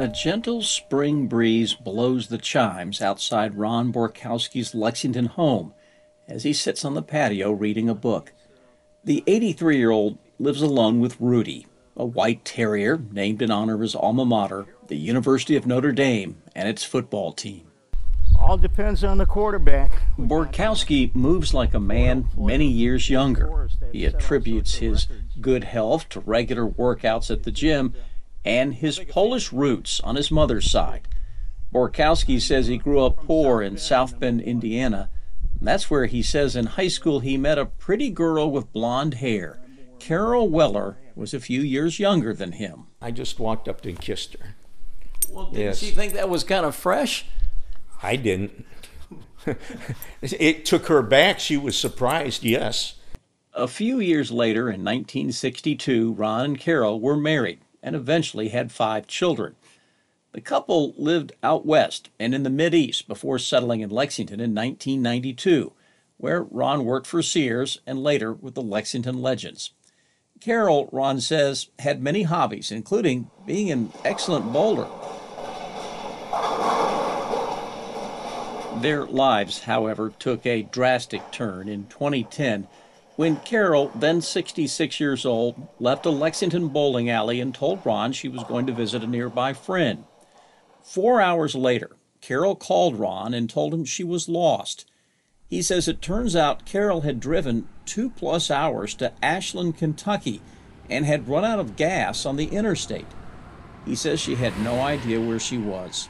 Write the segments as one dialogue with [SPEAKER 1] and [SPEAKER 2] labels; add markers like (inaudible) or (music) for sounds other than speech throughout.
[SPEAKER 1] A gentle spring breeze blows the chimes outside Ron Borkowski's Lexington home as he sits on the patio reading a book. The 83 year old lives alone with Rudy, a white terrier named in honor of his alma mater, the University of Notre Dame, and its football team.
[SPEAKER 2] All depends on the quarterback.
[SPEAKER 1] Borkowski moves like a man many years younger. He attributes his good health to regular workouts at the gym and his Polish roots on his mother's side. Borkowski says he grew up poor in South Bend, Indiana. That's where he says in high school he met a pretty girl with blonde hair. Carol Weller was a few years younger than him.
[SPEAKER 2] I just walked up to and kissed her.
[SPEAKER 1] Well, didn't
[SPEAKER 2] Yes.
[SPEAKER 1] she think that was kind of fresh?
[SPEAKER 2] I didn't. (laughs) it took her back. She was surprised, yes.
[SPEAKER 1] A few years later, in 1962, Ron and Carol were married and eventually had five children. The couple lived out west and in the Mid East before settling in Lexington in 1992, where Ron worked for Sears and later with the Lexington Legends. Carol, Ron says, had many hobbies, including being an excellent bowler. Their lives, however, took a drastic turn in 2010 when Carol, then 66 years old, left a Lexington bowling alley and told Ron she was going to visit a nearby friend. Four hours later, Carol called Ron and told him she was lost. He says it turns out Carol had driven two plus hours to Ashland, Kentucky, and had run out of gas on the interstate. He says she had no idea where she was.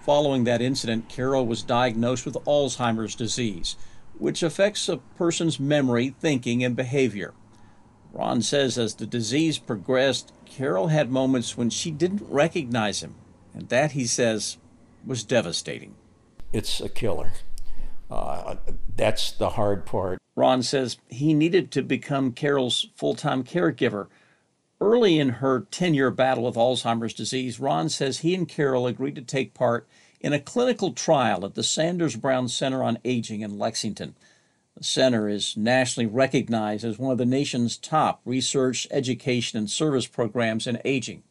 [SPEAKER 1] Following that incident, Carol was diagnosed with Alzheimer's disease, which affects a person's memory, thinking, and behavior. Ron says as the disease progressed, Carol had moments when she didn't recognize him, and that, he says, was devastating.
[SPEAKER 2] It's a killer. Uh, that's the hard part.
[SPEAKER 1] Ron says he needed to become Carol's full time caregiver. Early in her 10 year battle with Alzheimer's disease, Ron says he and Carol agreed to take part in a clinical trial at the Sanders Brown Center on Aging in Lexington. The center is nationally recognized as one of the nation's top research, education, and service programs in aging.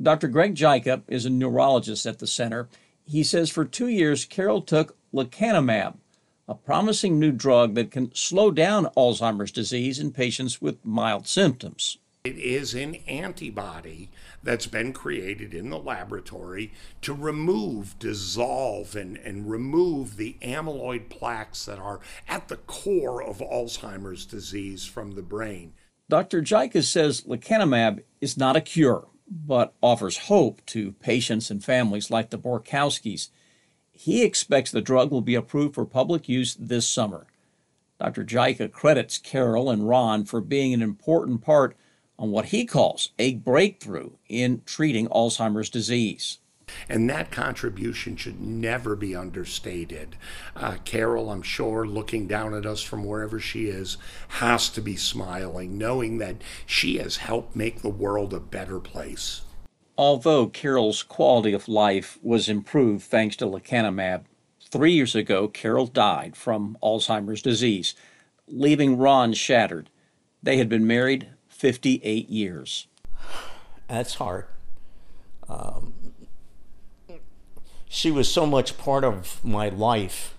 [SPEAKER 1] Dr. Greg Jicha is a neurologist at the center. He says for two years, Carol took lecanemab, a promising new drug that can slow down Alzheimer's disease in patients with mild symptoms.
[SPEAKER 3] It is an antibody that's been created in the laboratory to remove, dissolve, and, and remove the amyloid plaques that are at the core of Alzheimer's disease from the brain.
[SPEAKER 1] Dr. Jicha says lecanemab is not a cure, but offers hope to patients and families like the Borkowskis. He expects the drug will be approved for public use this summer. Dr. Jicha credits Carol and Ron for being an important part on what he calls a breakthrough in treating Alzheimer's disease.
[SPEAKER 3] And that contribution should never be understated. Uh, Carol, I'm sure, looking down at us from wherever she is, has to be smiling, knowing that she has helped make the world a better place.
[SPEAKER 1] Although Carol's quality of life was improved thanks to lecanemab, three years ago Carol died from Alzheimer's disease, leaving Ron shattered. They had been married 58 years.
[SPEAKER 2] That's hard. Um, she was so much part of my life.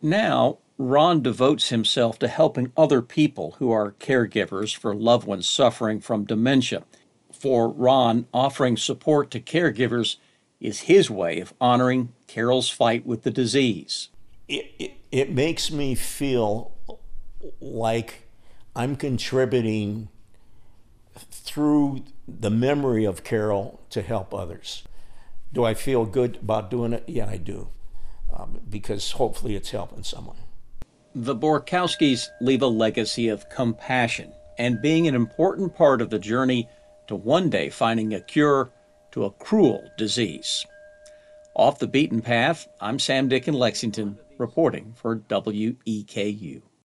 [SPEAKER 1] Now, Ron devotes himself to helping other people who are caregivers for loved ones suffering from dementia. For Ron, offering support to caregivers is his way of honoring Carol's fight with the disease.
[SPEAKER 2] It, it, it makes me feel like I'm contributing through the memory of Carol to help others. Do I feel good about doing it? Yeah, I do. Um, because hopefully it's helping someone.
[SPEAKER 1] The Borkowskis leave a legacy of compassion and being an important part of the journey to one day finding a cure to a cruel disease. Off the beaten path, I'm Sam Dick in Lexington, reporting for WEKU.